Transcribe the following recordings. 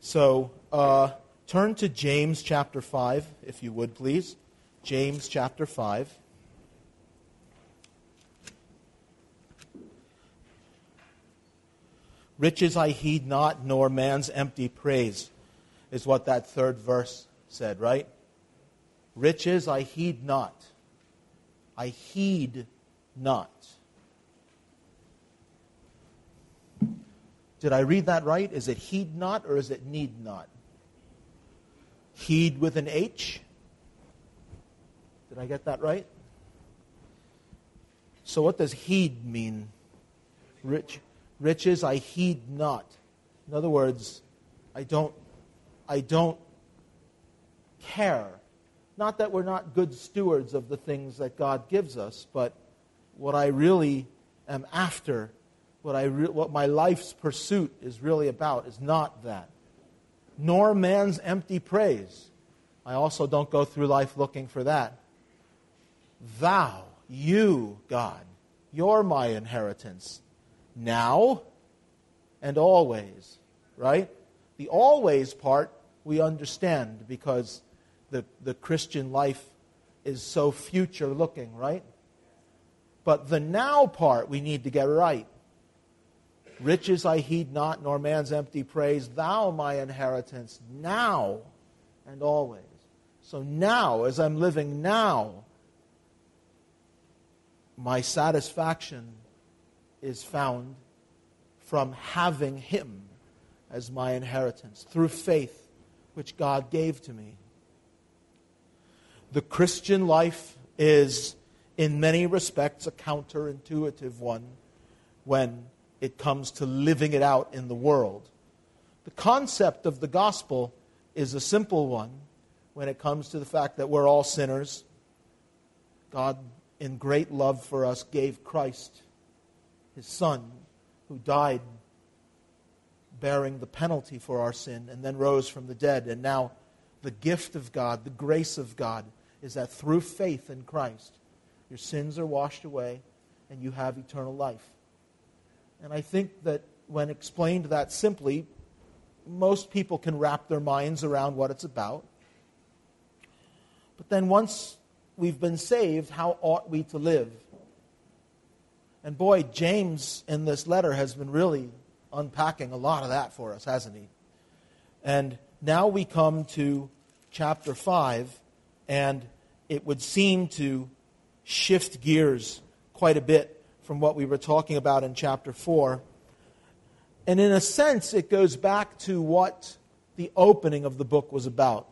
So uh, turn to James chapter 5, if you would, please. James chapter 5. Riches I heed not, nor man's empty praise, is what that third verse said, right? Riches I heed not. I heed not. Did I read that right? Is it heed not or is it need not? Heed with an H? Did I get that right? So, what does heed mean? Rich, riches I heed not. In other words, I don't, I don't care. Not that we're not good stewards of the things that God gives us, but what I really am after what, I re- what my life's pursuit is really about is not that. Nor man's empty praise. I also don't go through life looking for that. Thou, you, God, you're my inheritance. Now and always, right? The always part we understand because the, the Christian life is so future looking, right? But the now part we need to get right. Riches I heed not, nor man's empty praise. Thou, my inheritance, now and always. So now, as I'm living now, my satisfaction is found from having Him as my inheritance through faith which God gave to me. The Christian life is, in many respects, a counterintuitive one when it comes to living it out in the world. The concept of the gospel is a simple one when it comes to the fact that we're all sinners. God, in great love for us, gave Christ, his Son, who died bearing the penalty for our sin and then rose from the dead. And now, the gift of God, the grace of God, is that through faith in Christ, your sins are washed away and you have eternal life. And I think that when explained that simply, most people can wrap their minds around what it's about. But then once we've been saved, how ought we to live? And boy, James in this letter has been really unpacking a lot of that for us, hasn't he? And now we come to chapter 5, and it would seem to shift gears quite a bit from what we were talking about in chapter 4. And in a sense, it goes back to what the opening of the book was about.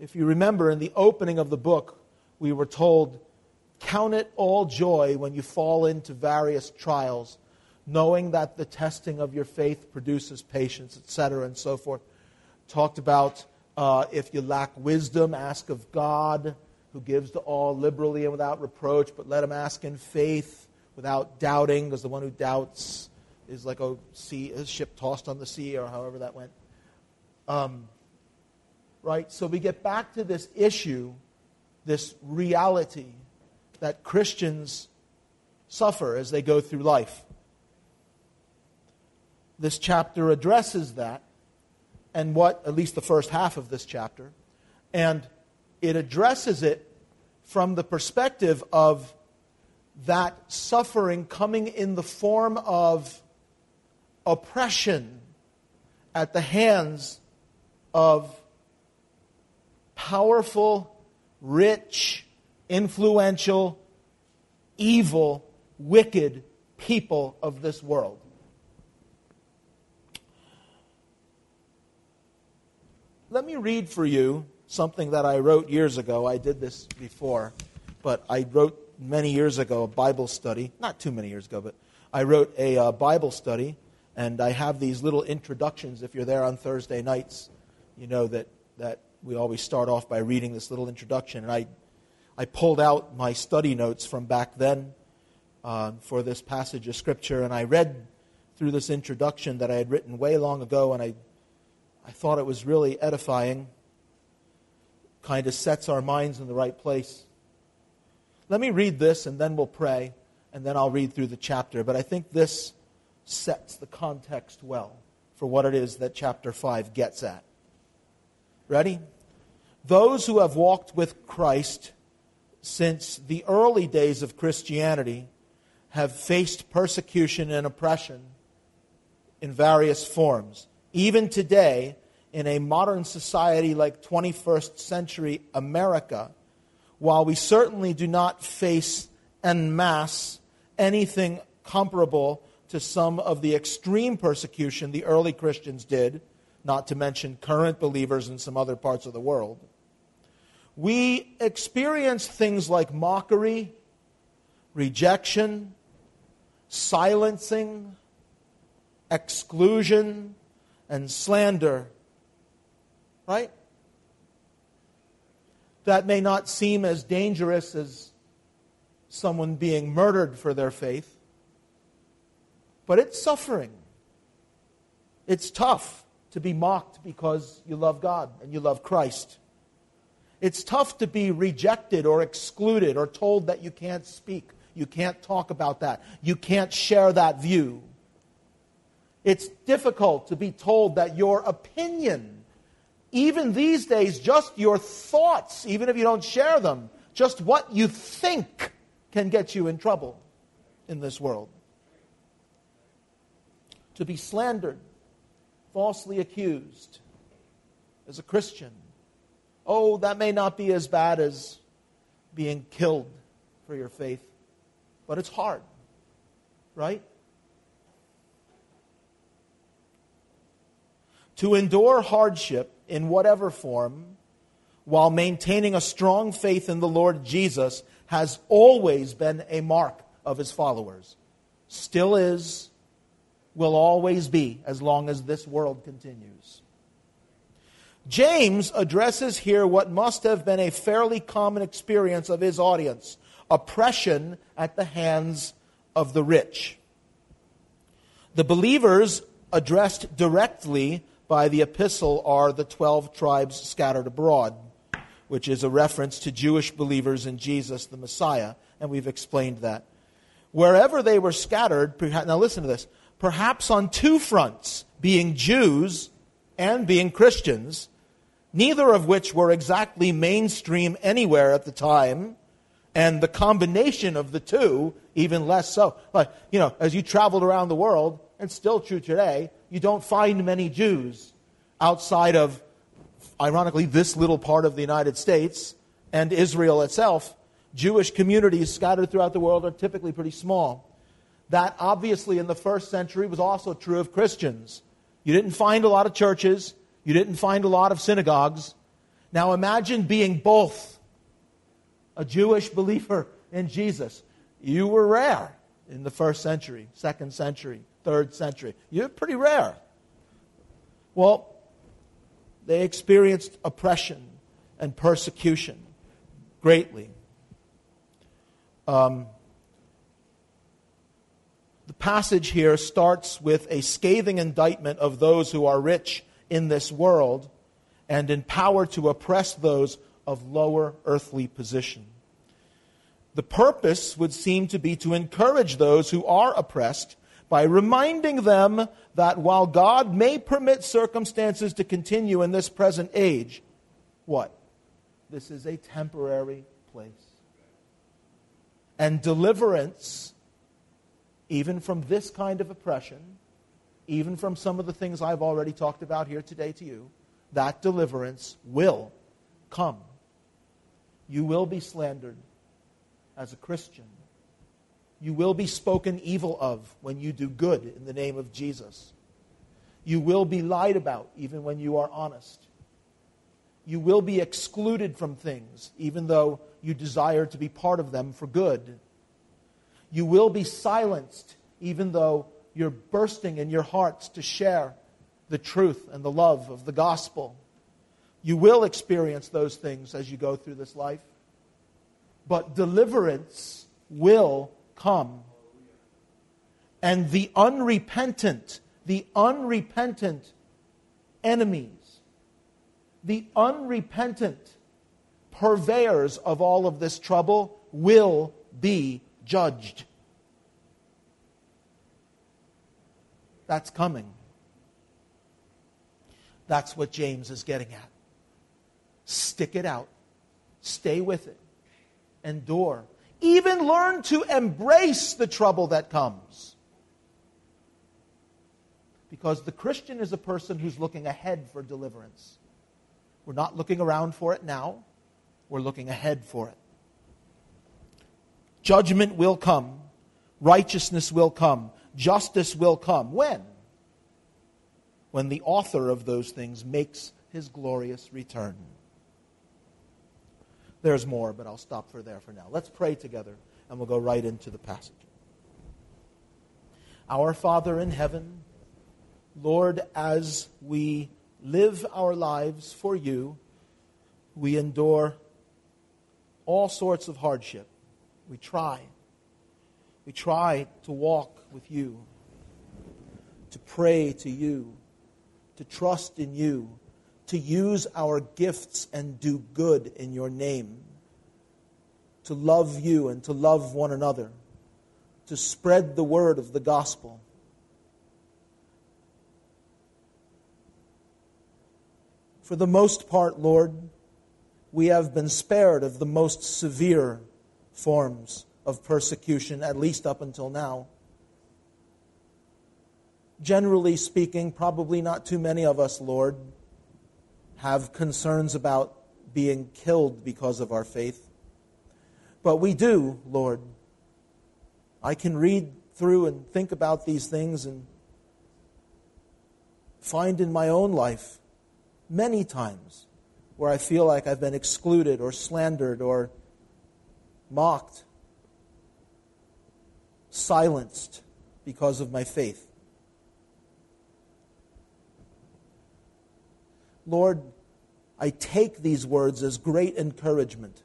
If you remember, in the opening of the book, we were told, Count it all joy when you fall into various trials, knowing that the testing of your faith produces patience, etc., and so forth. Talked about uh, if you lack wisdom, ask of God, who gives to all liberally and without reproach, but let him ask in faith without doubting, because the one who doubts is like a sea, a ship tossed on the sea, or however that went. Um, right? So we get back to this issue, this reality that Christians suffer as they go through life. This chapter addresses that, and what, at least the first half of this chapter, and it addresses it from the perspective of that suffering coming in the form of oppression at the hands of powerful, rich, influential, evil, wicked people of this world. Let me read for you something that I wrote years ago. I did this before, but I wrote many years ago a Bible study. Not too many years ago, but I wrote a uh, Bible study, and I have these little introductions. If you're there on Thursday nights, you know that, that we always start off by reading this little introduction. And I, I pulled out my study notes from back then uh, for this passage of Scripture, and I read through this introduction that I had written way long ago, and I, I thought it was really edifying. Kind of sets our minds in the right place. Let me read this and then we'll pray, and then I'll read through the chapter. But I think this sets the context well for what it is that chapter 5 gets at. Ready? Those who have walked with Christ since the early days of Christianity have faced persecution and oppression in various forms. Even today, in a modern society like 21st century America, while we certainly do not face en masse anything comparable to some of the extreme persecution the early Christians did, not to mention current believers in some other parts of the world. We experience things like mockery, rejection, silencing, exclusion, and slander. Right? That may not seem as dangerous as someone being murdered for their faith, but it's suffering. It's tough to be mocked because you love God and you love Christ. It's tough to be rejected or excluded or told that you can't speak, you can't talk about that, you can't share that view. It's difficult to be told that your opinion, even these days, just your thoughts, even if you don't share them, just what you think can get you in trouble in this world to be slandered, falsely accused as a Christian. Oh, that may not be as bad as being killed for your faith, but it's hard, right? To endure hardship in whatever form while maintaining a strong faith in the Lord Jesus has always been a mark of his followers. Still is, will always be as long as this world continues. James addresses here what must have been a fairly common experience of his audience oppression at the hands of the rich. The believers addressed directly by the epistle are the 12 tribes scattered abroad, which is a reference to Jewish believers in Jesus the Messiah, and we've explained that. Wherever they were scattered, now listen to this, perhaps on two fronts, being Jews and being Christians, neither of which were exactly mainstream anywhere at the time, and the combination of the two, even less so. Like, you know, as you traveled around the world, and still true today, you don't find many Jews outside of, ironically, this little part of the United States and Israel itself. Jewish communities scattered throughout the world are typically pretty small. That obviously in the first century was also true of Christians. You didn't find a lot of churches, you didn't find a lot of synagogues. Now imagine being both a Jewish believer in Jesus. You were rare in the first century, second century, third century. You're pretty rare. Well, they experienced oppression and persecution greatly. Um, the passage here starts with a scathing indictment of those who are rich in this world and in power to oppress those of lower earthly position. The purpose would seem to be to encourage those who are oppressed by reminding them that while God may permit circumstances to continue in this present age, what? This is a temporary place. And deliverance even from this kind of oppression, even from some of the things I've already talked about here today to you, that deliverance will come. You will be slandered as a Christian. You will be spoken evil of when you do good in the name of Jesus. You will be lied about even when you are honest. You will be excluded from things even though you desire to be part of them for good. You will be silenced, even though you're bursting in your hearts to share the truth and the love of the gospel. You will experience those things as you go through this life. But deliverance will come. And the unrepentant, the unrepentant enemies, the unrepentant purveyors of all of this trouble will be judged. That's coming. That's what James is getting at. Stick it out, stay with it, endure. Even learn to embrace the trouble that comes. Because the Christian is a person who's looking ahead for deliverance. We're not looking around for it now, we're looking ahead for it. Judgment will come, righteousness will come, justice will come. When? When the author of those things makes his glorious return. There's more, but I'll stop for there for now. Let's pray together, and we'll go right into the passage. Our Father in heaven, Lord, as we live our lives for you, we endure all sorts of hardship. We try. We try to walk with you, to pray to you, to trust in you, to use our gifts and do good in your name, to love you and to love one another, to spread the word of the gospel. For the most part, Lord, we have been spared of the most severe forms of persecution, at least up until now. Generally speaking, probably not too many of us, Lord, have concerns about being killed because of our faith. But we do, Lord. I can read through and think about these things and find in my own life many times where I feel like I've been excluded or slandered or mocked, silenced because of my faith. Lord, I take these words as great encouragement.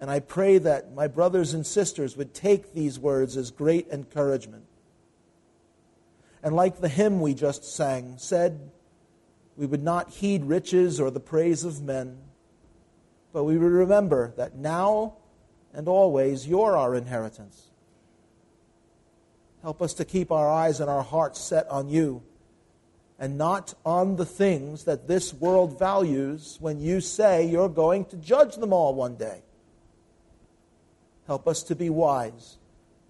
And I pray that my brothers and sisters would take these words as great encouragement. And like the hymn we just sang said, we would not heed riches or the praise of men, but we would remember that now and always you're our inheritance. Help us to keep our eyes and our hearts set on you and not on the things that this world values when you say you're going to judge them all one day. Help us to be wise,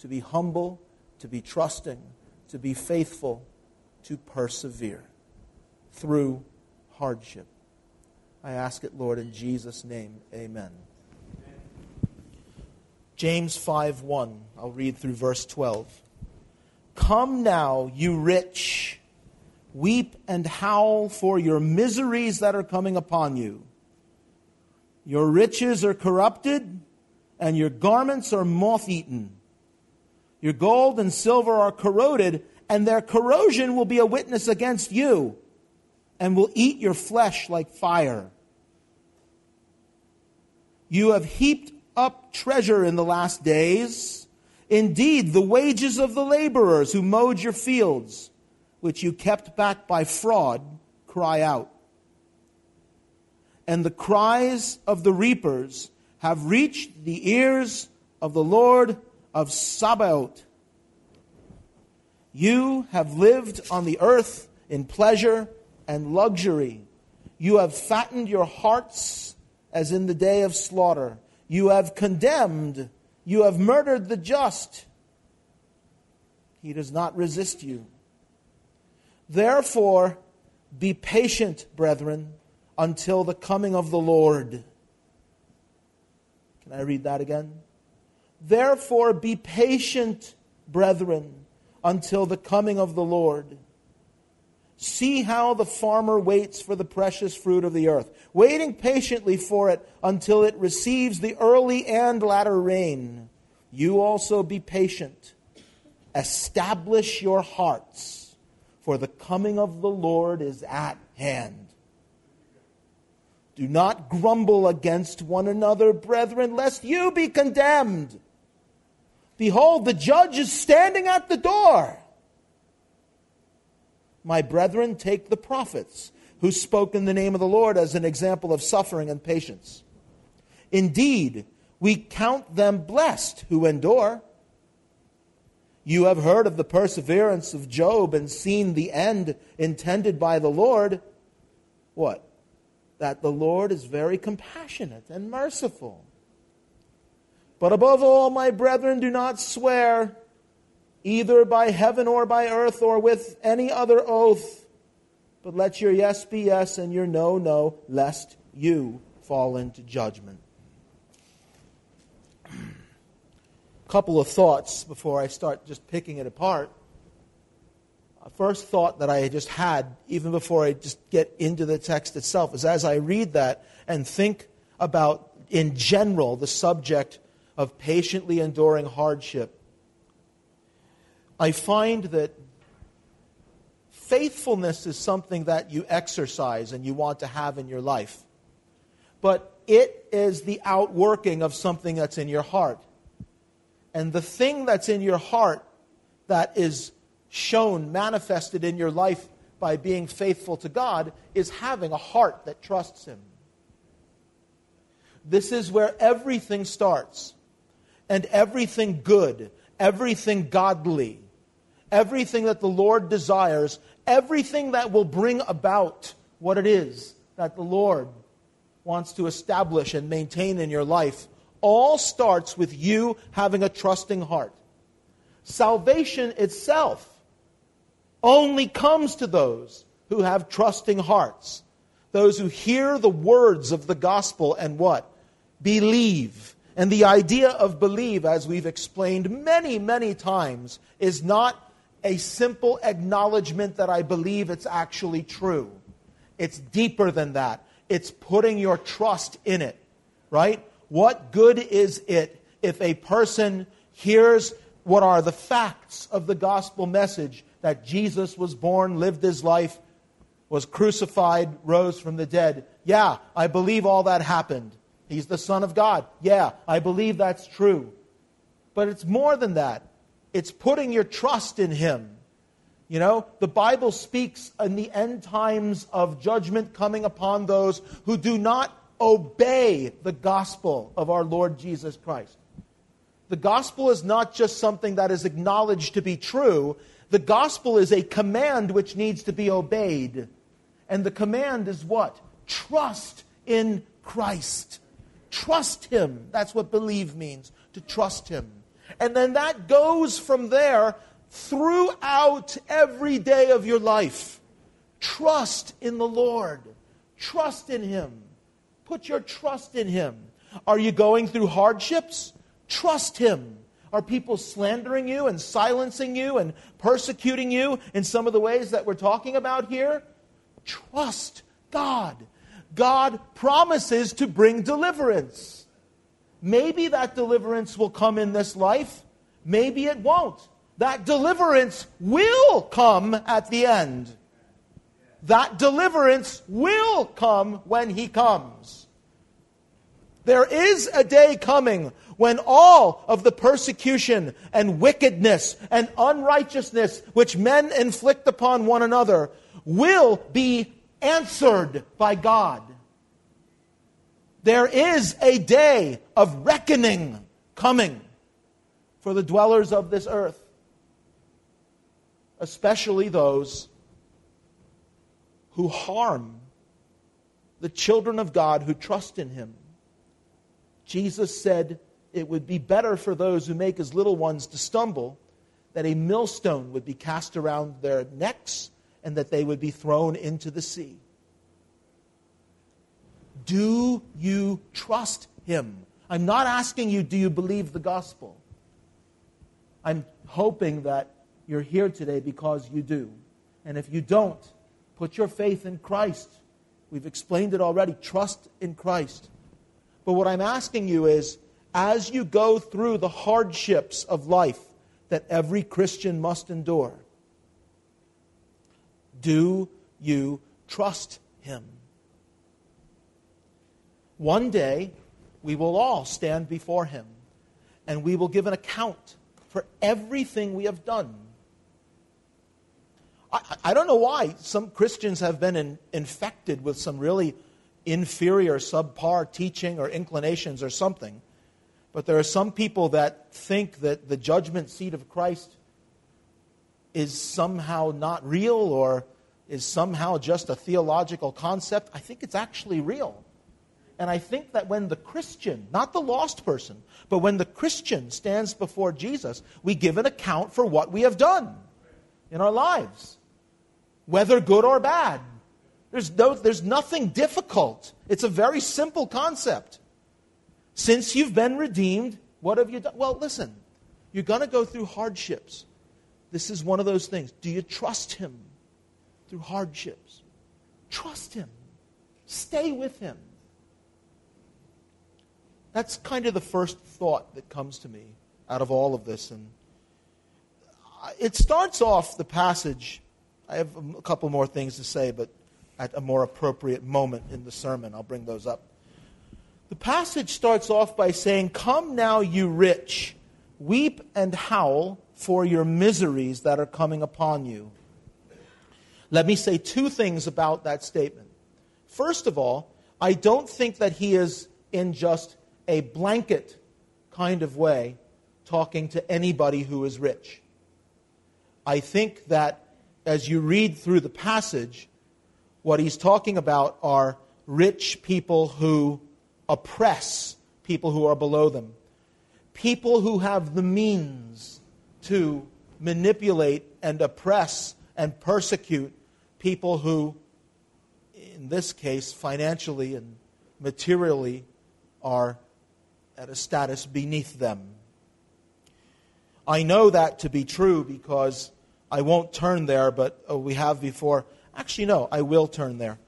to be humble, to be trusting, to be faithful, to persevere through hardship. I ask it, Lord, in Jesus' name. Amen. James 5 1. I'll read through verse 12. Come now, you rich, weep and howl for your miseries that are coming upon you. Your riches are corrupted, and your garments are moth eaten. Your gold and silver are corroded, and their corrosion will be a witness against you and will eat your flesh like fire. You have heaped up treasure in the last days. Indeed, the wages of the laborers who mowed your fields, which you kept back by fraud, cry out. And the cries of the reapers have reached the ears of the Lord of Sabaoth. You have lived on the earth in pleasure and luxury. You have fattened your hearts as in the day of slaughter. You have condemned, you have murdered the just. He does not resist you. Therefore, be patient, brethren, until the coming of the Lord. Can I read that again? Therefore, be patient, brethren, until the coming of the Lord. See how the farmer waits for the precious fruit of the earth, waiting patiently for it until it receives the early and latter rain. You also be patient. Establish your hearts, for the coming of the Lord is at hand. Do not grumble against one another, brethren, lest you be condemned. Behold, the judge is standing at the door. My brethren, take the prophets who spoke in the name of the Lord as an example of suffering and patience. Indeed, we count them blessed who endure. You have heard of the perseverance of Job and seen the end intended by the Lord, what? That the Lord is very compassionate and merciful. But above all, my brethren, do not swear either by heaven or by earth or with any other oath, but let your yes be yes and your no, no, lest you fall into judgment. Couple of thoughts before I start just picking it apart. A first thought that I just had, even before I just get into the text itself, is as I read that and think about, in general, the subject of patiently enduring hardship, I find that faithfulness is something that you exercise and you want to have in your life. But it is the outworking of something that's in your heart. And the thing that's in your heart that is shown, manifested in your life by being faithful to God, is having a heart that trusts Him. This is where everything starts. And everything good, everything godly, everything that the Lord desires, everything that will bring about what it is that the Lord wants to establish and maintain in your life all starts with you having a trusting heart. Salvation itself only comes to those who have trusting hearts, those who hear the words of the gospel and what? Believe. And the idea of believe, as we've explained many, many times, is not a simple acknowledgement that I believe it's actually true. It's deeper than that. It's putting your trust in it, right? What good is it if a person hears what are the facts of the gospel message that Jesus was born, lived his life, was crucified, rose from the dead? Yeah, I believe all that happened. He's the Son of God. Yeah, I believe that's true. But it's more than that. It's putting your trust in Him. You know, the Bible speaks in the end times of judgment coming upon those who do not obey the gospel of our Lord Jesus Christ. The gospel is not just something that is acknowledged to be true, the gospel is a command which needs to be obeyed. And the command is what? Trust in Christ. Trust Him. That's what believe means, to trust Him. And then that goes from there throughout every day of your life. Trust in the Lord. Trust in Him. Put your trust in Him. Are you going through hardships? Trust Him. Are people slandering you and silencing you and persecuting you in some of the ways that we're talking about here? Trust God. God promises to bring deliverance. Maybe that deliverance will come in this life. Maybe it won't. That deliverance will come at the end. That deliverance will come when He comes. There is a day coming when all of the persecution and wickedness and unrighteousness which men inflict upon one another will be answered by God. There is a day of reckoning coming for the dwellers of this earth, especially those who harm the children of God who trust in Him. Jesus said it would be better for those who make his little ones to stumble that a millstone would be cast around their necks and that they would be thrown into the sea. Do you trust him? I'm not asking you, do you believe the gospel? I'm hoping that you're here today because you do. And if you don't, put your faith in Christ. We've explained it already. Trust in Christ. But what I'm asking you is as you go through the hardships of life that every Christian must endure, do you trust Him? One day, we will all stand before Him and we will give an account for everything we have done. I, I don't know why some Christians have been in, infected with some really inferior, subpar teaching or inclinations or something. But there are some people that think that the judgment seat of Christ is somehow not real or is somehow just a theological concept. I think it's actually real. And I think that when the Christian, not the lost person, but when the Christian stands before Jesus, we give an account for what we have done in our lives, whether good or bad. There's, no, there's nothing difficult. It's a very simple concept. Since you've been redeemed, what have you done? Well, listen, you're going to go through hardships. This is one of those things. Do you trust Him through hardships? Trust Him. Stay with Him. That's kind of the first thought that comes to me out of all of this. And uh, it starts off the passage. I have a couple more things to say, but at a more appropriate moment in the sermon, I'll bring those up. The passage starts off by saying, Come now, you rich, weep and howl for your miseries that are coming upon you. Let me say two things about that statement. First of all, I don't think that he is in just a blanket kind of way talking to anybody who is rich. I think that as you read through the passage, what he's talking about are rich people who oppress people who are below them, people who have the means to manipulate and oppress and persecute people who, in this case, financially and materially, are at a status beneath them. I know that to be true because I won't turn there, but oh, we have before. Actually, no, I will turn there.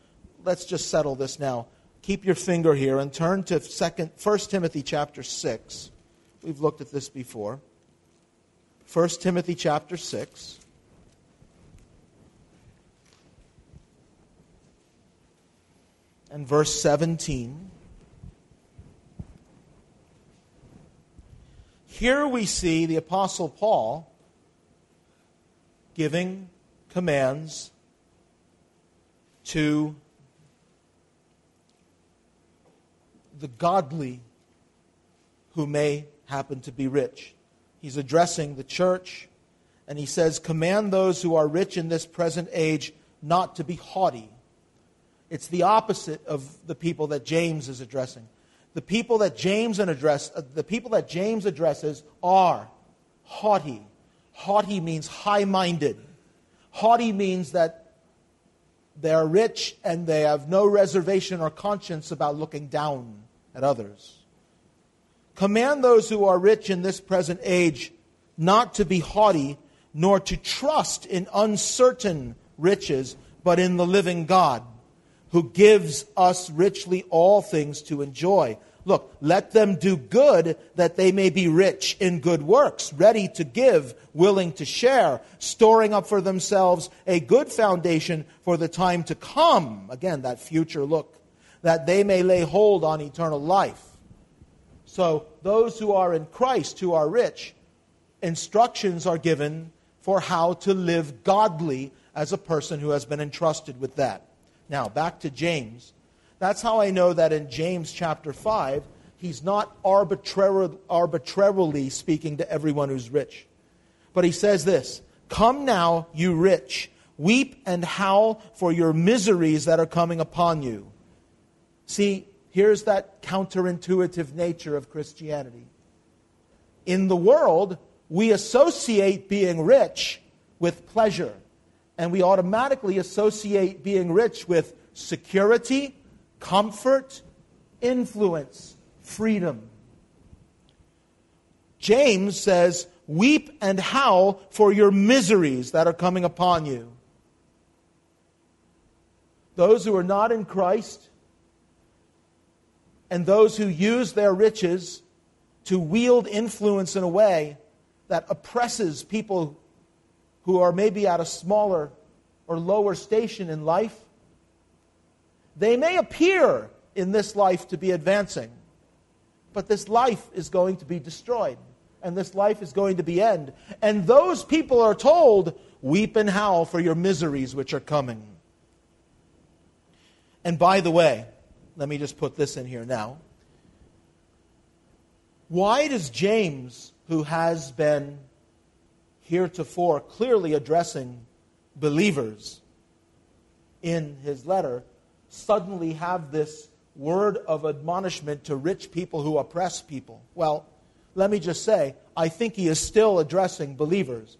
Let's just settle this now. Keep your finger here and turn to second, 1 Timothy chapter 6. We've looked at this before. 1 Timothy chapter 6. And verse 17. Here we see the Apostle Paul giving commands to the godly who may happen to be rich. He's addressing the church, and he says, Command those who are rich in this present age not to be haughty. It's the opposite of the people that James is addressing the people that James address, uh, the people that James addresses are haughty. Haughty means high-minded. Haughty means that they are rich and they have no reservation or conscience about looking down at others. Command those who are rich in this present age not to be haughty, nor to trust in uncertain riches, but in the living God who gives us richly all things to enjoy. Look, let them do good that they may be rich in good works, ready to give, willing to share, storing up for themselves a good foundation for the time to come. Again, that future look, that they may lay hold on eternal life. So, those who are in Christ, who are rich, instructions are given for how to live godly as a person who has been entrusted with that. Now, back to James. That's how I know that in James chapter 5, he's not arbitrarily, speaking to everyone who's rich. But he says this Come now, you rich, weep and howl for your miseries that are coming upon you. See, here's that counterintuitive nature of Christianity. In the world, we associate being rich with pleasure and we automatically associate being rich with security, comfort, influence, freedom. James says, Weep and howl for your miseries that are coming upon you. Those who are not in Christ and those who use their riches to wield influence in a way that oppresses people who are maybe at a smaller or lower station in life, they may appear in this life to be advancing, but this life is going to be destroyed, and this life is going to be end. And those people are told, Weep and howl for your miseries which are coming. And by the way, let me just put this in here now. Why does James, who has been heretofore clearly addressing believers. in his letter suddenly have this word of admonishment to rich people who oppress people? Well, let me just say, I think he is still addressing believers.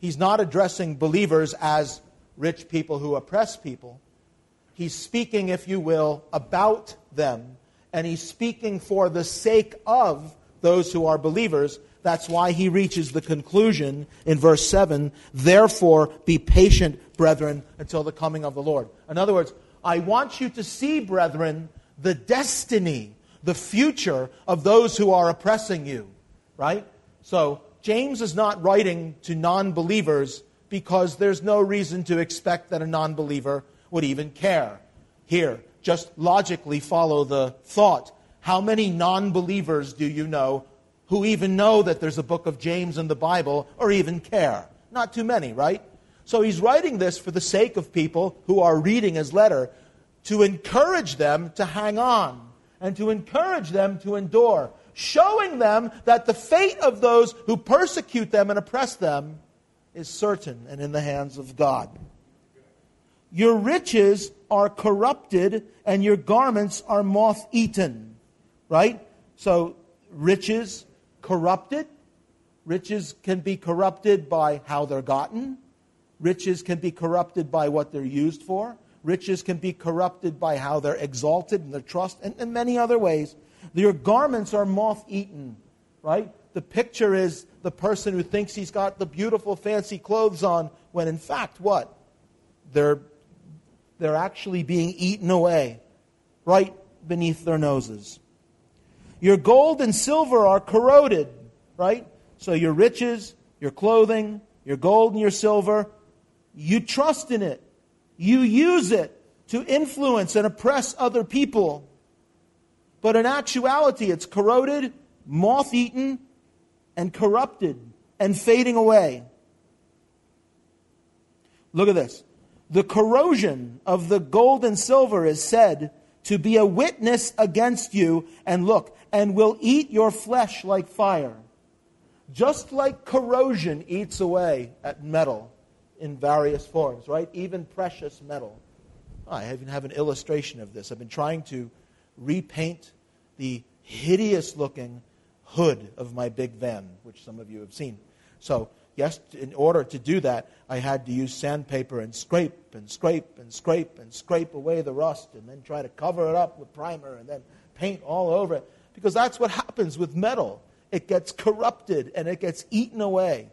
He's not addressing believers as rich people who oppress people. He's speaking, if you will, about them, and he's speaking for the sake of those who are believers. That's why he reaches the conclusion in verse 7 Therefore, be patient, brethren, until the coming of the Lord. In other words, I want you to see, brethren, the destiny, the future of those who are oppressing you. Right? So, James is not writing to non believers because there's no reason to expect that a non believer would even care. Here, just logically follow the thought. How many non believers do you know who even know that there's a book of James in the Bible or even care? Not too many, right? So he's writing this for the sake of people who are reading his letter to encourage them to hang on and to encourage them to endure, showing them that the fate of those who persecute them and oppress them is certain and in the hands of God. Your riches are corrupted and your garments are moth eaten. Right? So, riches corrupted. Riches can be corrupted by how they're gotten. Riches can be corrupted by what they're used for. Riches can be corrupted by how they're exalted and their trust, and in many other ways. Your garments are moth eaten, right? the picture is the person who thinks he's got the beautiful, fancy clothes on, when in fact, what? They're, they're actually being eaten away right beneath their noses. Your gold and silver are corroded, right? So your riches, your clothing, your gold and your silver, you trust in it. You use it to influence and oppress other people. But in actuality, it's corroded, moth eaten, and corrupted and fading away. Look at this. The corrosion of the gold and silver is said to be a witness against you, and look, and will eat your flesh like fire. Just like corrosion eats away at metal in various forms, right? Even precious metal. I even have an illustration of this. I've been trying to repaint the hideous looking hood of my big van, which some of you have seen. So, yes, in order to do that, I had to use sandpaper and scrape and scrape and scrape and scrape away the rust and then try to cover it up with primer and then paint all over it. Because that's what happens with metal. It gets corrupted and it gets eaten away.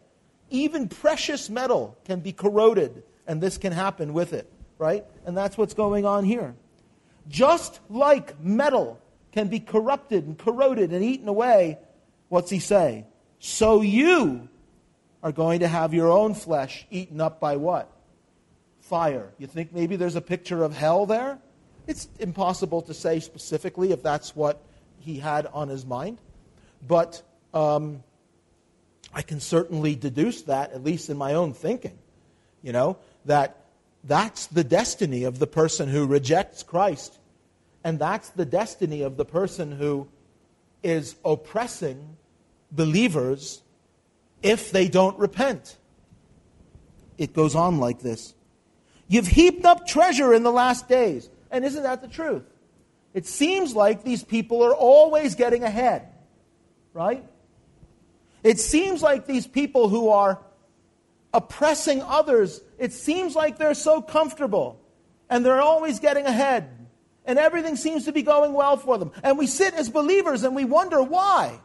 Even precious metal can be corroded, and this can happen with it, right? And that's what's going on here. Just like metal can be corrupted and corroded and eaten away, what's he say? So you are going to have your own flesh eaten up by what? Fire. You think maybe there's a picture of hell there? It's impossible to say specifically if that's what he had on his mind. But um, I can certainly deduce that, at least in my own thinking, you know, that that's the destiny of the person who rejects Christ and that's the destiny of the person who is oppressing believers if they don't repent. It goes on like this You've heaped up treasure in the last days. And isn't that the truth? It seems like these people are always getting ahead, right? It seems like these people who are oppressing others, it seems like they're so comfortable and they're always getting ahead and everything seems to be going well for them. And we sit as believers and we wonder why.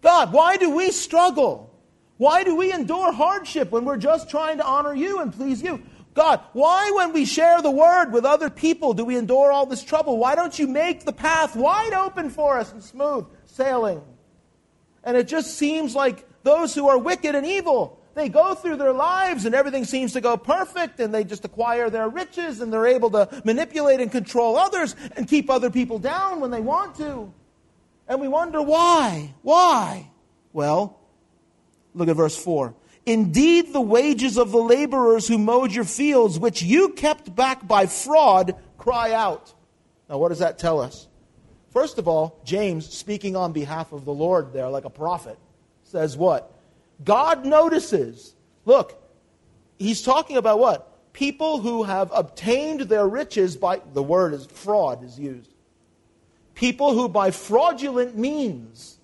God, why do we struggle? Why do we endure hardship when we're just trying to honor you and please you? God, why, when we share the word with other people, do we endure all this trouble? Why don't you make the path wide open for us and smooth sailing? And it just seems like those who are wicked and evil they go through their lives and everything seems to go perfect and they just acquire their riches and they're able to manipulate and control others and keep other people down when they want to. And we wonder why? Why? Well, look at verse 4. Indeed, the wages of the laborers who mowed your fields, which you kept back by fraud, cry out. Now, what does that tell us? First of all, James, speaking on behalf of the Lord there like a prophet, says what? God notices. Look, he's talking about what? people who have obtained their riches by, the word is fraud is used. People who by fraudulent means,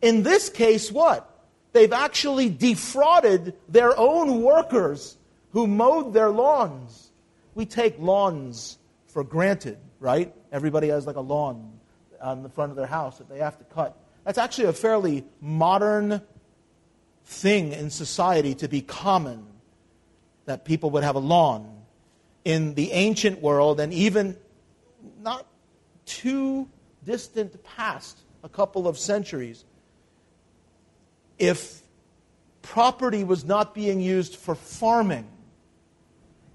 in this case, what? They've actually defrauded their own workers who mowed their lawns. We take lawns for granted, right? Everybody has like a lawn on the front of their house that they have to cut. That's actually a fairly modern thing in society to be common that people would have a lawn. In the ancient world, and even not too distant past, a couple of centuries, if property was not being used for farming,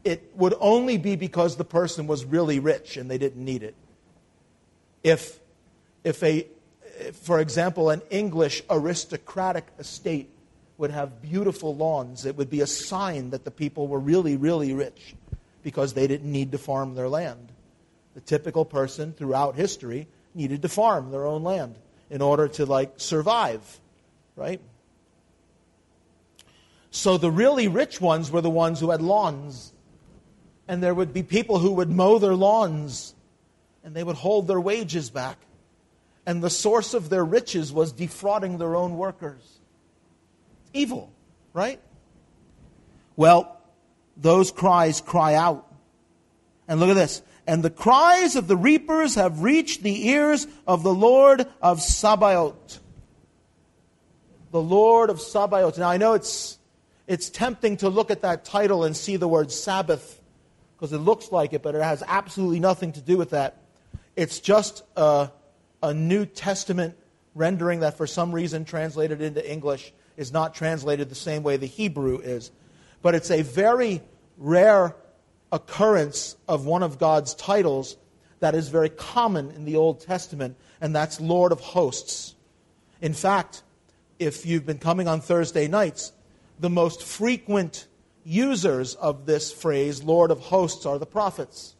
it would only be because the person was really rich and they didn't need it. If, if a, for example, an English aristocratic estate would have beautiful lawns, it would be a sign that the people were really, really rich because they didn't need to farm their land. The typical person throughout history needed to farm their own land in order to like survive, right? So the really rich ones were the ones who had lawns. And there would be people who would mow their lawns and they would hold their wages back. And the source of their riches was defrauding their own workers evil, right? Well, those cries cry out. And look at this. And the cries of the reapers have reached the ears of the Lord of Sabaoth. The Lord of Sabaoth. Now, I know it's, it's tempting to look at that title and see the word Sabbath because it looks like it, but it has absolutely nothing to do with that. It's just a, a New Testament rendering that for some reason translated into English is not translated the same way the Hebrew is. But it's a very rare occurrence of one of God's titles that is very common in the Old Testament, and that's Lord of Hosts. In fact, if you've been coming on Thursday nights, the most frequent users of this phrase, Lord of Hosts, are the prophets,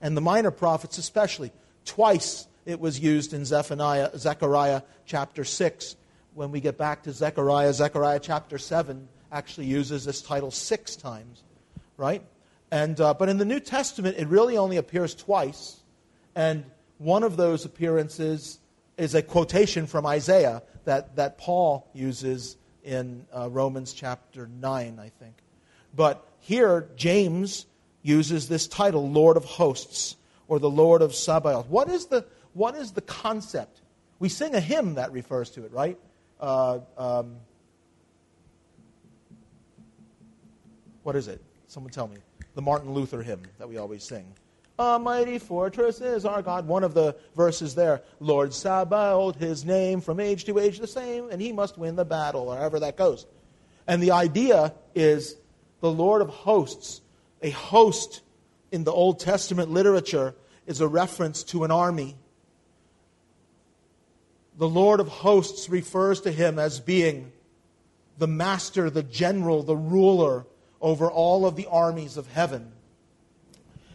and the minor prophets especially. Twice it was used in Zephaniah, Zechariah chapter 6 when we get back to Zechariah, Zechariah chapter 7 actually uses this title six times, right? And, uh, but in the New Testament, it really only appears twice. And one of those appearances is a quotation from Isaiah that, that Paul uses in uh, Romans chapter 9, I think. But here, James uses this title, Lord of Hosts, or the Lord of Sabaoth. What is the, what is the concept? We sing a hymn that refers to it, right? uh, um, what is it? Someone tell me. The Martin Luther hymn that we always sing. A mighty fortress is our God. One of the verses there, Lord Sabaoth, his name from age to age the same, and he must win the battle, or however that goes. And the idea is the Lord of hosts. A host in the Old Testament literature is a reference to an army the Lord of hosts refers to him as being the master, the general, the ruler over all of the armies of heaven.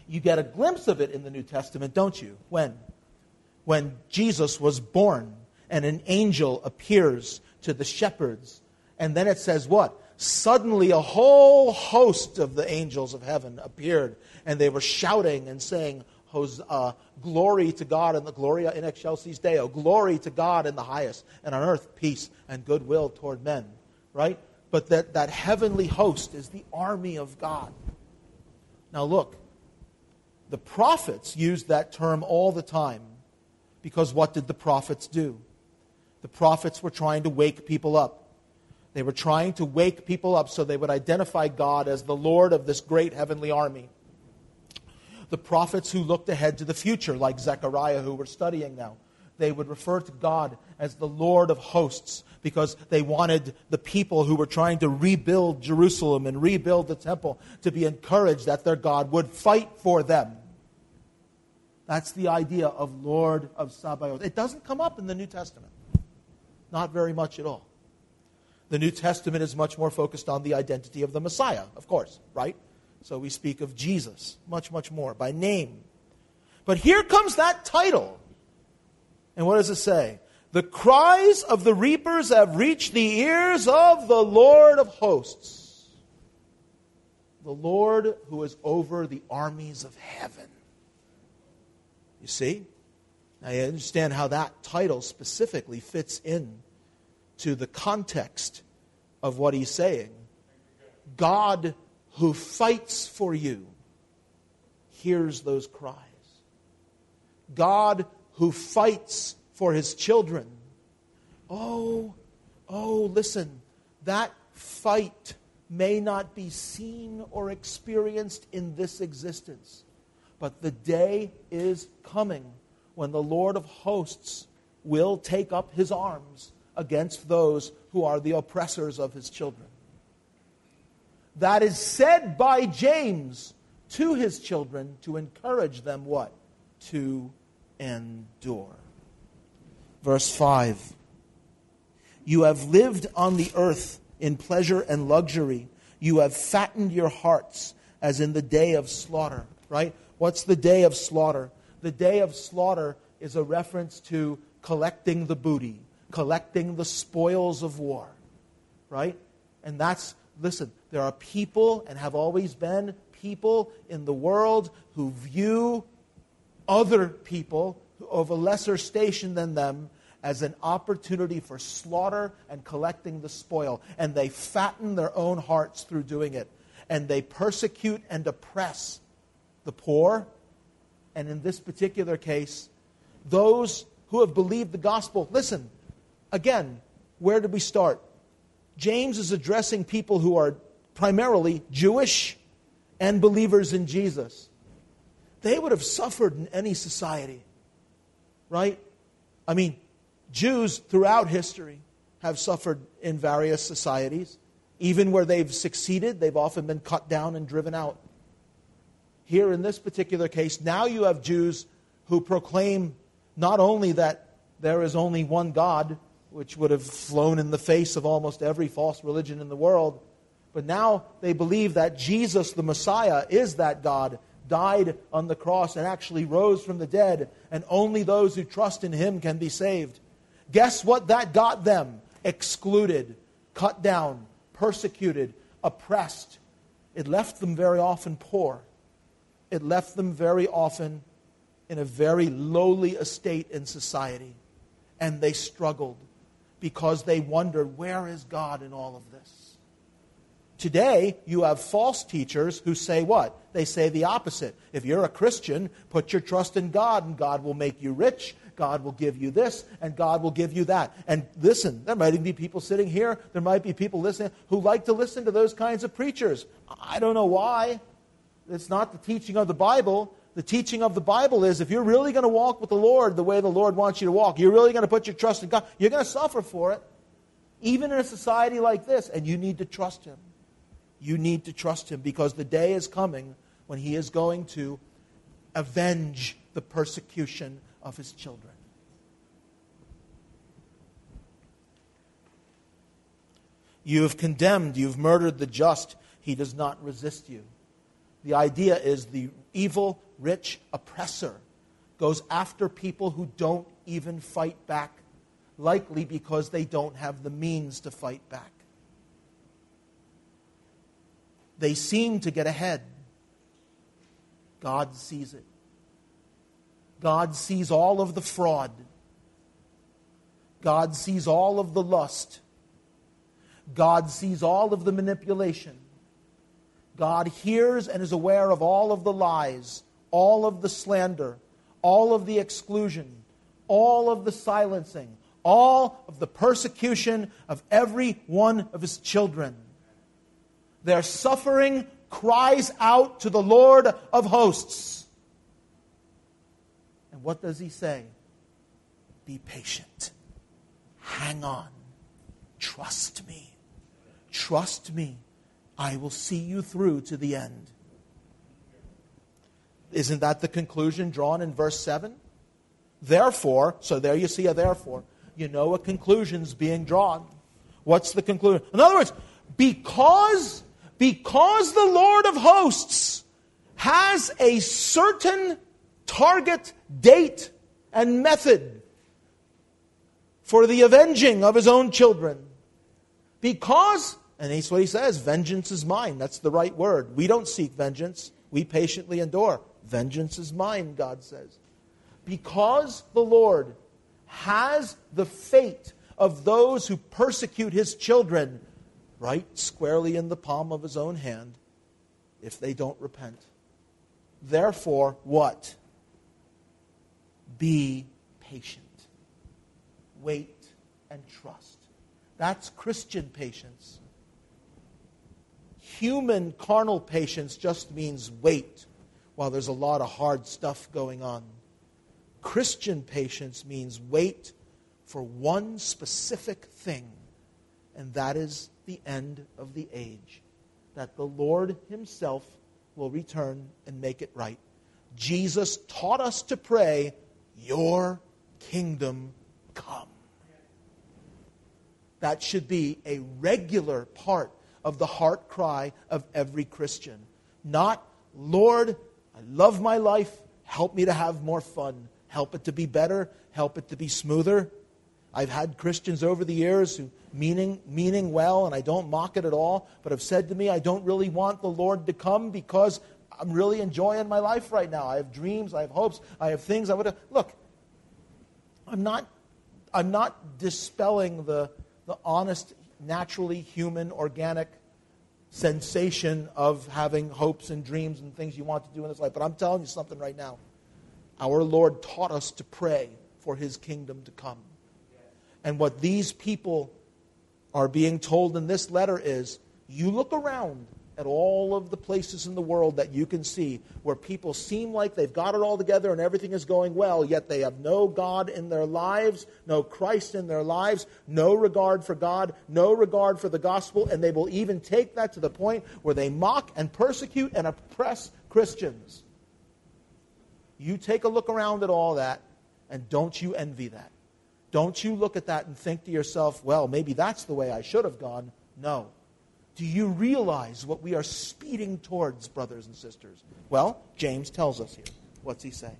You get a glimpse of it in the New Testament, don't you? When? When Jesus was born and an angel appears to the shepherds. And then it says what? Suddenly a whole host of the angels of heaven appeared, and they were shouting and saying, uh, glory to God in the Gloria in excelsis Deo, glory to God in the highest, and on earth peace and goodwill toward men. Right? But that, that heavenly host is the army of God. Now look, the prophets used that term all the time because what did the prophets do? The prophets were trying to wake people up. They were trying to wake people up so they would identify God as the Lord of this great heavenly army the prophets who looked ahead to the future, like Zechariah, who we're studying now. They would refer to God as the Lord of hosts because they wanted the people who were trying to rebuild Jerusalem and rebuild the temple to be encouraged that their God would fight for them. That's the idea of Lord of Sabaoth. It doesn't come up in the New Testament. Not very much at all. The New Testament is much more focused on the identity of the Messiah, of course, right? So we speak of Jesus much, much more by name. But here comes that title. And what does it say? The cries of the reapers have reached the ears of the Lord of hosts. the Lord who is over the armies of heaven. You see? You understand how that title specifically fits in to the context of what he's saying. God who fights for you hears those cries. God who fights for his children. Oh, oh, listen, that fight may not be seen or experienced in this existence, but the day is coming when the Lord of hosts will take up his arms against those who are the oppressors of his children. That is said by James to his children to encourage them what? To endure. Verse 5 You have lived on the earth in pleasure and luxury. You have fattened your hearts as in the day of slaughter, right? What's the day of slaughter? The day of slaughter is a reference to collecting the booty, collecting the spoils of war, right? And that's, listen, there are people and have always been people in the world who view other people of a lesser station than them as an opportunity for slaughter and collecting the spoil. And they fatten their own hearts through doing it. And they persecute and oppress the poor. And in this particular case, those who have believed the gospel. Listen, again, where did we start? James is addressing people who are primarily Jewish and believers in Jesus. They would have suffered in any society, right? I mean, Jews throughout history have suffered in various societies. Even where they've succeeded, they've often been cut down and driven out. Here in this particular case, now you have Jews who proclaim not only that there is only one God, which would have flown in the face of almost every false religion in the world, but now they believe that Jesus, the Messiah, is that God, died on the cross, and actually rose from the dead, and only those who trust in him can be saved. Guess what that got them? Excluded, cut down, persecuted, oppressed. It left them very often poor. It left them very often in a very lowly estate in society. And they struggled because they wondered, where is God in all of this? Today, you have false teachers who say what? They say the opposite. If you're a Christian, put your trust in God, and God will make you rich, God will give you this, and God will give you that. And listen, there might even be people sitting here, there might be people listening who like to listen to those kinds of preachers. I don't know why. It's not the teaching of the Bible. The teaching of the Bible is if you're really going to walk with the Lord the way the Lord wants you to walk, you're really going to put your trust in God, you're going to suffer for it, even in a society like this, and you need to trust Him. You need to trust Him because the day is coming when He is going to avenge the persecution of his children. You have condemned, you've murdered the just, he does not resist you. The idea is the evil, rich oppressor goes after people who don't even fight back, likely because they don't have the means to fight back. They seem to get ahead. God sees it. God sees all of the fraud. God sees all of the lust. God sees all of the manipulation. God hears and is aware of all of the lies, all of the slander, all of the exclusion, all of the silencing, all of the persecution of every one of his children. Their suffering cries out to the Lord of hosts And what does he say? Be patient. Hang on. Trust me. Trust me. I will see you through to the end. Isn't that the conclusion drawn in verse 7? Therefore, so there you see a therefore. You know a conclusion's being drawn. What's the conclusion? In other words, because because the Lord of hosts has a certain target, date, and method for the avenging of his own children. Because, And that's what he says vengeance is mine. That's the right word. We don't seek vengeance, we patiently endure. Vengeance is mine, God says. Because the Lord has the fate of those who persecute his children right squarely in the palm of his own hand if they don't repent. Therefore, what? Be patient. Wait and trust. That's Christian patience. Human carnal patience just means wait while there's a lot of hard stuff going on. Christian patience means wait for one specific thing, and that is the end of the age. That the Lord Himself will return and make it right. Jesus taught us to pray, Your kingdom come. That should be a regular part of the heart cry of every Christian. Not, Lord, I love my life, help me to have more fun, help it to be better, help it to be smoother. I've had Christians over the years who meaning meaning well and I don't mock it at all, but have said to me I don't really want the Lord to come because I'm really enjoying my life right now. I have dreams, I have hopes, I have things I would have. Look, I'm not I'm not dispelling the the honest, naturally human, organic sensation of having hopes and dreams and things you want to do in this life. But I'm telling you something right now. Our Lord taught us to pray for his kingdom to come. And what these people are being told in this letter is you look around at all of the places in the world that you can see where people seem like they've got it all together and everything is going well, yet they have no God in their lives, no Christ in their lives, no regard for God, no regard for the gospel, and they will even take that to the point where they mock and persecute and oppress Christians. You take a look around at all that, and don't you envy that. Don't you look at that and think to yourself, well, maybe that's the way I should have gone. No. Do you realize what we are speeding towards, brothers and sisters? Well, James tells us here. What's he say?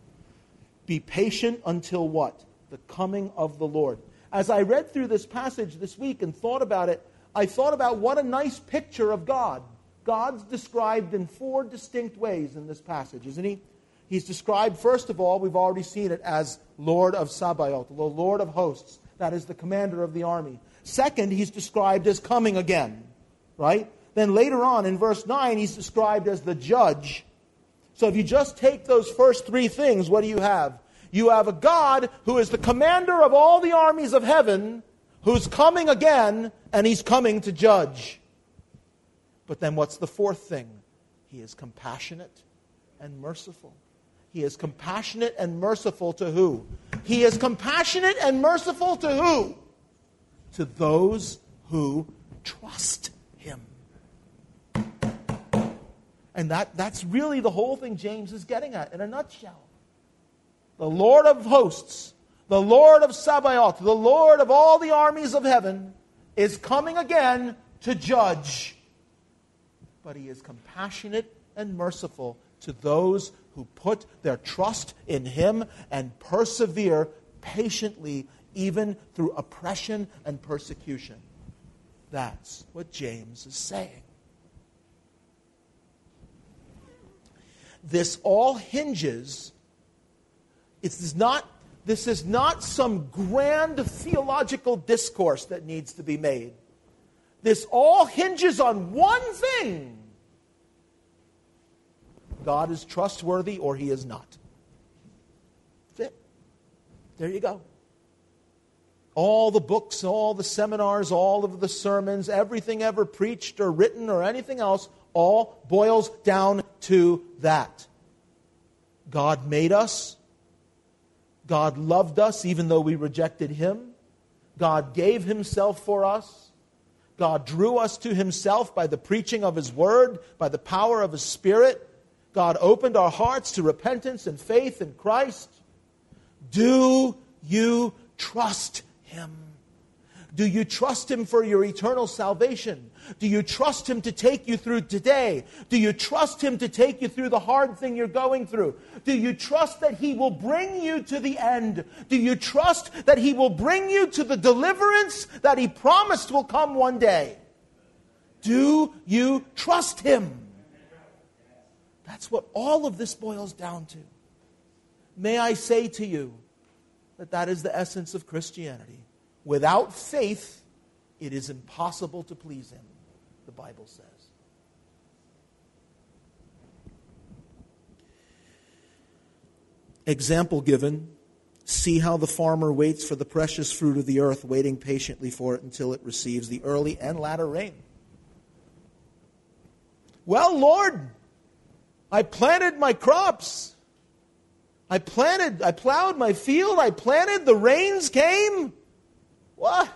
Be patient until what? The coming of the Lord. As I read through this passage this week and thought about it, I thought about what a nice picture of God. God's described in four distinct ways in this passage, isn't he? He's described, first of all, we've already seen it as Lord of Sabaoth, the Lord of hosts. That is the commander of the army. Second, he's described as coming again, right? Then later on in verse 9, he's described as the judge. So if you just take those first three things, what do you have? You have a God who is the commander of all the armies of heaven, who's coming again, and he's coming to judge. But then what's the fourth thing? He is compassionate and merciful. He is compassionate and merciful to who? He is compassionate and merciful to who? To those who trust him. And that, that's really the whole thing James is getting at in a nutshell. The Lord of hosts, the Lord of Sabaoth, the Lord of all the armies of heaven is coming again to judge. But he is compassionate and merciful to those who put their trust in Him and persevere patiently even through oppression and persecution. That's what James is saying. This all hinges, it is not, this is not some grand theological discourse that needs to be made. This all hinges on one thing God is trustworthy or he is not. That's it. There you go. All the books, all the seminars, all of the sermons, everything ever preached or written or anything else, all boils down to that. God made us. God loved us even though we rejected him. God gave himself for us. God drew us to himself by the preaching of his word, by the power of his spirit. God opened our hearts to repentance and faith in Christ. Do you trust Him? Do you trust Him for your eternal salvation? Do you trust Him to take you through today? Do you trust Him to take you through the hard thing you're going through? Do you trust that He will bring you to the end? Do you trust that He will bring you to the deliverance that He promised will come one day? Do you trust him? That's what all of this boils down to. May I say to you that that is the essence of Christianity. Without faith, it is impossible to please him, the Bible says. Example given See how the farmer waits for the precious fruit of the earth, waiting patiently for it until it receives the early and latter rain. Well, Lord, I planted my crops. I planted, I plowed my field, I planted, the rains came. What?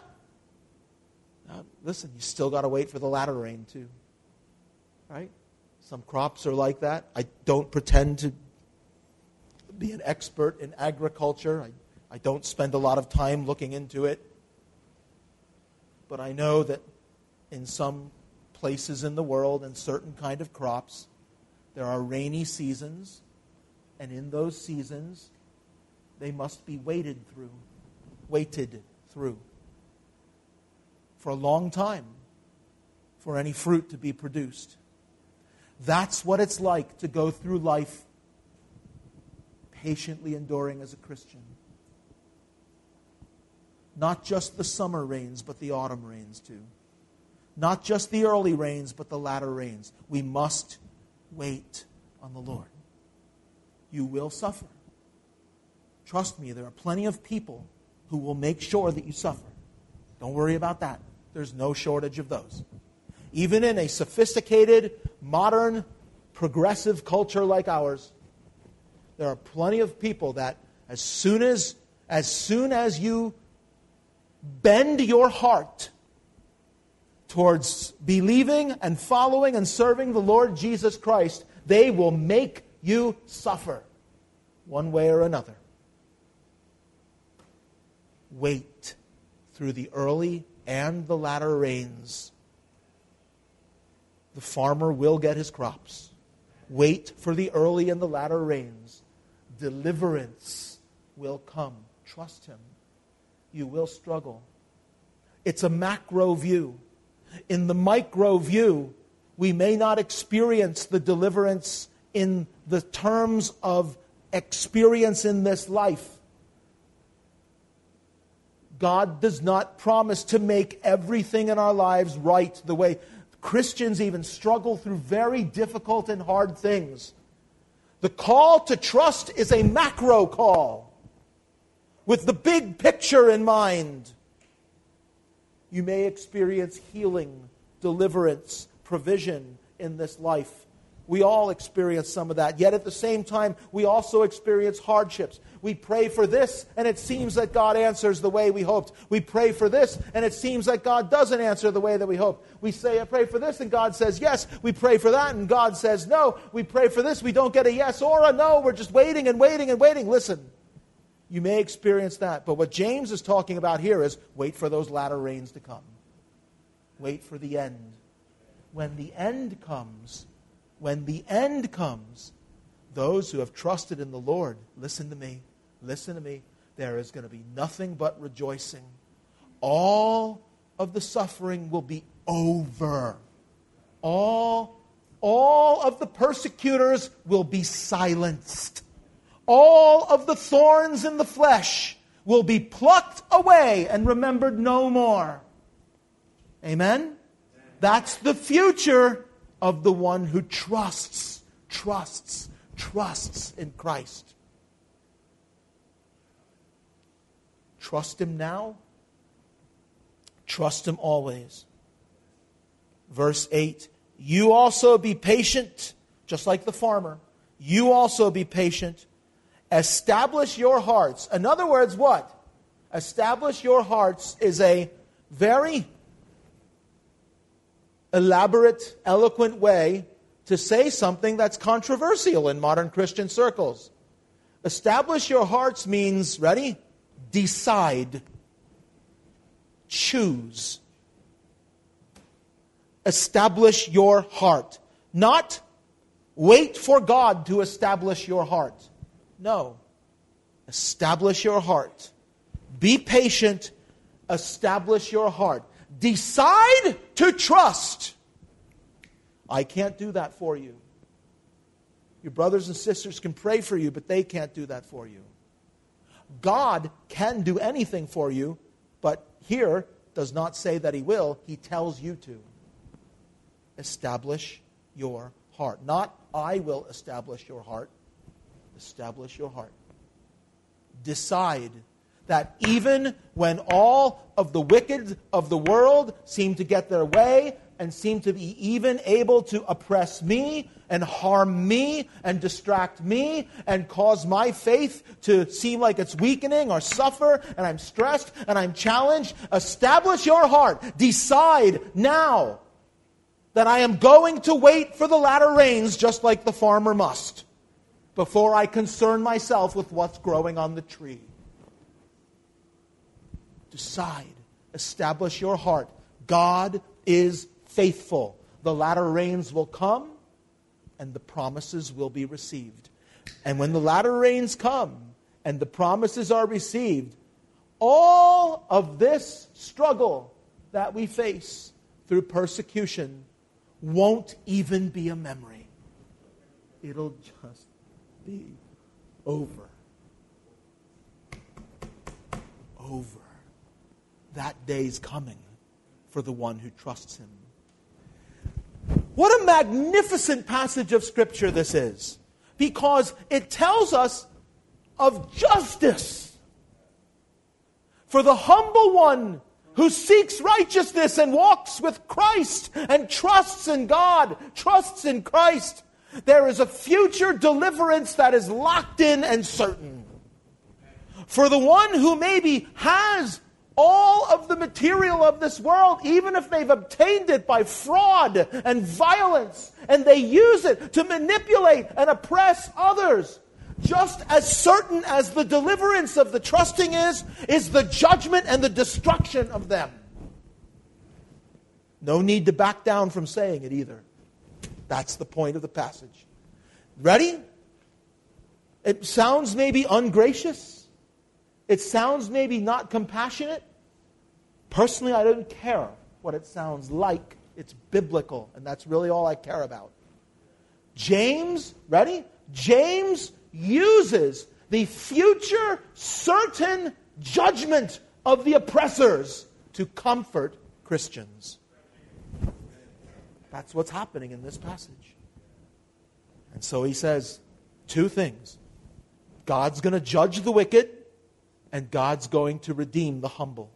Now, listen, you still got to wait for the latter rain, too. Right? Some crops are like that. I don't pretend to be an expert in agriculture. I, I don't spend a lot of time looking into it. But I know that in some places in the world and certain kind of crops, there are rainy seasons, and in those seasons, they must be waited through, waited through for a long time for any fruit to be produced. That's what it's like to go through life patiently enduring as a Christian. Not just the summer rains, but the autumn rains too. Not just the early rains, but the latter rains. We must wait on the Lord. You will suffer. Trust me, there are plenty of people who will make sure that you suffer. Don't worry about that. There's no shortage of those. Even in a sophisticated, modern, progressive culture like ours, there are plenty of people that as soon as as soon as you bend your heart towards believing and following and serving the Lord Jesus Christ, they will make you suffer one way or another. Wait through the early and the latter rains. The farmer will get his crops. Wait for the early and the latter rains deliverance will come. Trust Him. You will struggle. It's a macro view. In the micro view, we may not experience the deliverance in the terms of experience in this life. God does not promise to make everything in our lives right the way Christians even struggle through very difficult and hard things. The call to trust is a macro call with the big picture in mind. You may experience healing, deliverance, provision in this life. We all experience some of that. Yet at the same time, we also experience hardships. We pray for this, and it seems that God answers the way we hoped. We pray for this, and it seems that God doesn't answer the way that we hoped. We say, I pray for this, and God says yes. We pray for that, and God says no. We pray for this, we don't get a yes or a no. We're just waiting and waiting and waiting. Listen, you may experience that. But what James is talking about here is wait for those latter rains to come. Wait for the end. When the end comes, when the end comes, those who have trusted in the Lord, listen to me, listen to me, there is going to be nothing but rejoicing. All of the suffering will be over. All, all of the persecutors will be silenced. All of the thorns in the flesh will be plucked away and remembered no more. Amen? That's the future of the one who trusts, trusts, trusts in Christ. Trust Him now, trust Him always. Verse 8 You also be patient, just like the farmer. You also be patient. Establish your hearts. In other words, what? Establish your hearts is a very elaborate, eloquent way to say something that's controversial in modern Christian circles. Establish your hearts means, ready? Decide. Choose. Establish your heart. Not wait for God to establish your heart. No. Establish your heart. Be patient. Establish your heart. Decide to trust. I can't do that for you. Your brothers and sisters can pray for you, but they can't do that for you. God can do anything for you, but here does not say that He will. He tells you to. Establish your heart. Not I will establish your heart. Establish your heart. Decide that even when all of the wicked of the world seem to get their way and seem to be even able to oppress me and harm me and distract me and cause my faith to seem like it's weakening or suffer and I'm stressed and I'm challenged, establish your heart. Decide now that I am going to wait for the latter rains just like the farmer must before I concern myself with what's growing on the tree. Decide, establish your heart. God is faithful. The latter rains will come and the promises will be received. And when the latter rains come and the promises are received, all of this struggle that we face through persecution won't even be a memory. It'll just be over. Over. That day's coming for the one who trusts him. What a magnificent passage of Scripture this is, because it tells us of justice. For the humble one who seeks righteousness and walks with Christ and trusts in God, trusts in Christ, there is a future deliverance that is locked in and certain. For the one who maybe has all of the material of this world, even if they've obtained it by fraud and violence, and they use it to manipulate and oppress others. Just as certain as the deliverance of the trusting is, is the judgment and the destruction of them. No need to back down from saying it either. That's the point of the passage. Ready? It sounds maybe ungracious. It sounds maybe not compassionate. Personally, I don't care what it sounds like. It's biblical, and that's really all I care about. James, ready? James uses the future certain judgment of the oppressors to comfort Christians. That's what's happening in this passage. And so he says two things God's going to judge the wicked, and God's going to redeem the humble.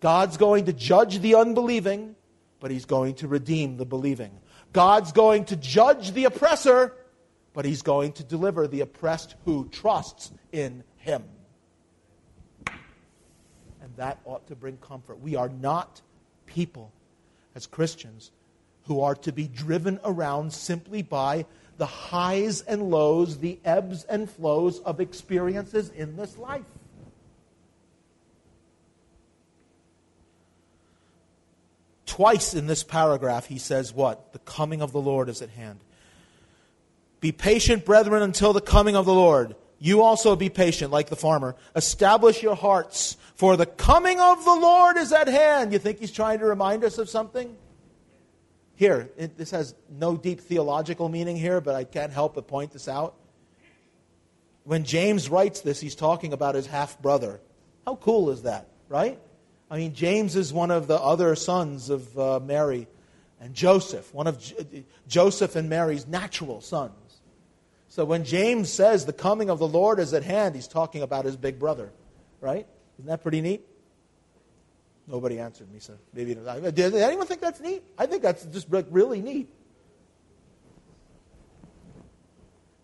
God's going to judge the unbelieving, but he's going to redeem the believing. God's going to judge the oppressor, but he's going to deliver the oppressed who trusts in him. And that ought to bring comfort. We are not people as Christians who are to be driven around simply by the highs and lows, the ebbs and flows of experiences in this life. Twice in this paragraph, he says what? The coming of the Lord is at hand. Be patient, brethren, until the coming of the Lord. You also be patient, like the farmer. Establish your hearts, for the coming of the Lord is at hand. You think he's trying to remind us of something? Here, it, this has no deep theological meaning here, but I can't help but point this out. When James writes this, he's talking about his half brother. How cool is that, right? I mean, James is one of the other sons of uh, Mary and Joseph, one of J- Joseph and Mary's natural sons. So when James says the coming of the Lord is at hand, he's talking about his big brother, right? Isn't that pretty neat? Nobody answered me, so maybe uh, did anyone think that's neat? I think that's just really neat.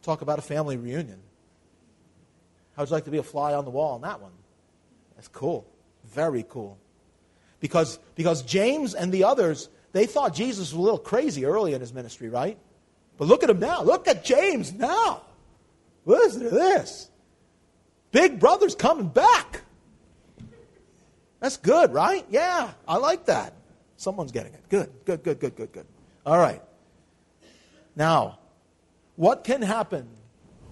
Talk about a family reunion. How'd you like to be a fly on the wall on that one? That's cool. Very cool. Because, because James and the others, they thought Jesus was a little crazy early in his ministry, right? But look at him now. Look at James now. Listen to this. Big brother's coming back. That's good, right? Yeah, I like that. Someone's getting it. Good, good, good, good, good, good. All right. Now, what can happen?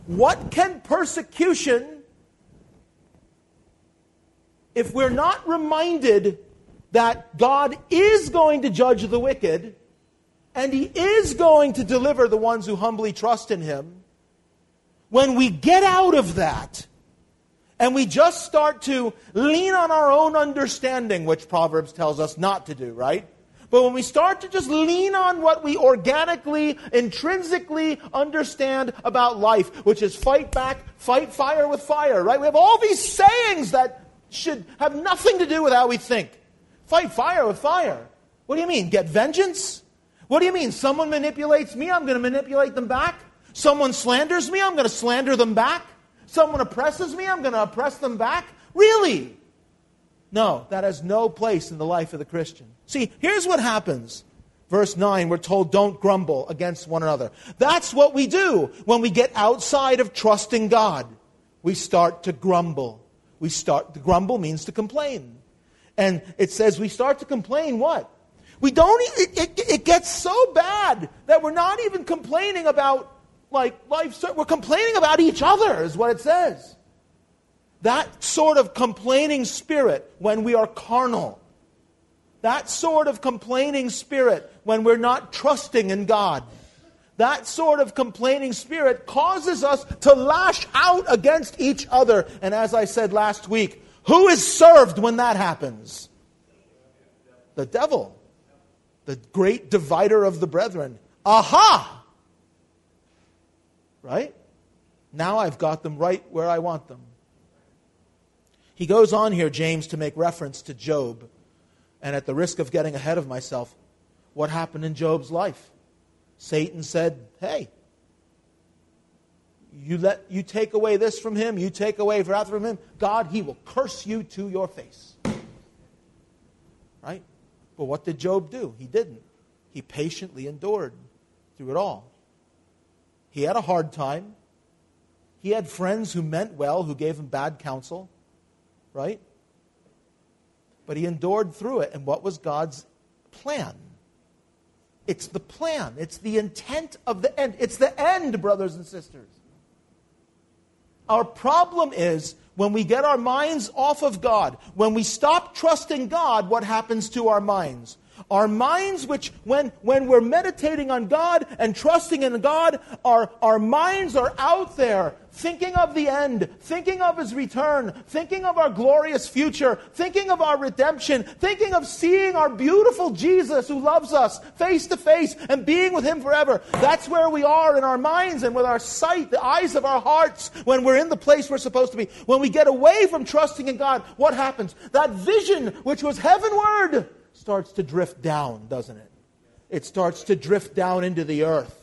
What can persecution if we're not reminded that God is going to judge the wicked, and He is going to deliver the ones who humbly trust in Him. When we get out of that, and we just start to lean on our own understanding, which Proverbs tells us not to do, right? But when we start to just lean on what we organically, intrinsically understand about life, which is fight back, fight fire with fire, right? We have all these sayings that should have nothing to do with how we think. Fight fire with fire. What do you mean? Get vengeance? What do you mean? Someone manipulates me, I'm going to manipulate them back? Someone slanders me, I'm going to slander them back? Someone oppresses me, I'm going to oppress them back? Really? No, that has no place in the life of the Christian. See, here's what happens. Verse 9, we're told, don't grumble against one another. That's what we do when we get outside of trusting God. We start to grumble. We start, to grumble means to complain. And it says we start to complain what? We don't, it, it, it gets so bad that we're not even complaining about, like, life, we're complaining about each other, is what it says. That sort of complaining spirit when we are carnal. That sort of complaining spirit when we're not trusting in God. That sort of complaining spirit causes us to lash out against each other. And as I said last week, who is served when that happens? The devil, the great divider of the brethren. Aha! Right? Now I've got them right where I want them. He goes on here, James, to make reference to Job. And at the risk of getting ahead of myself, what happened in Job's life? Satan said, Hey, you let you take away this from him, you take away wrath from him, God, he will curse you to your face. Right? But what did Job do? He didn't. He patiently endured through it all. He had a hard time. He had friends who meant well, who gave him bad counsel right? But he endured through it. And what was God's plan? It's the plan, it's the intent of the end. It's the end, brothers and sisters. Our problem is when we get our minds off of God, when we stop trusting God, what happens to our minds? Our minds, which when, when we're meditating on God and trusting in God, our, our minds are out there thinking of the end, thinking of His return, thinking of our glorious future, thinking of our redemption, thinking of seeing our beautiful Jesus who loves us face to face and being with Him forever. That's where we are in our minds and with our sight, the eyes of our hearts, when we're in the place we're supposed to be. When we get away from trusting in God, what happens? That vision, which was heavenward, starts to drift down, doesn't it? It starts to drift down into the earth.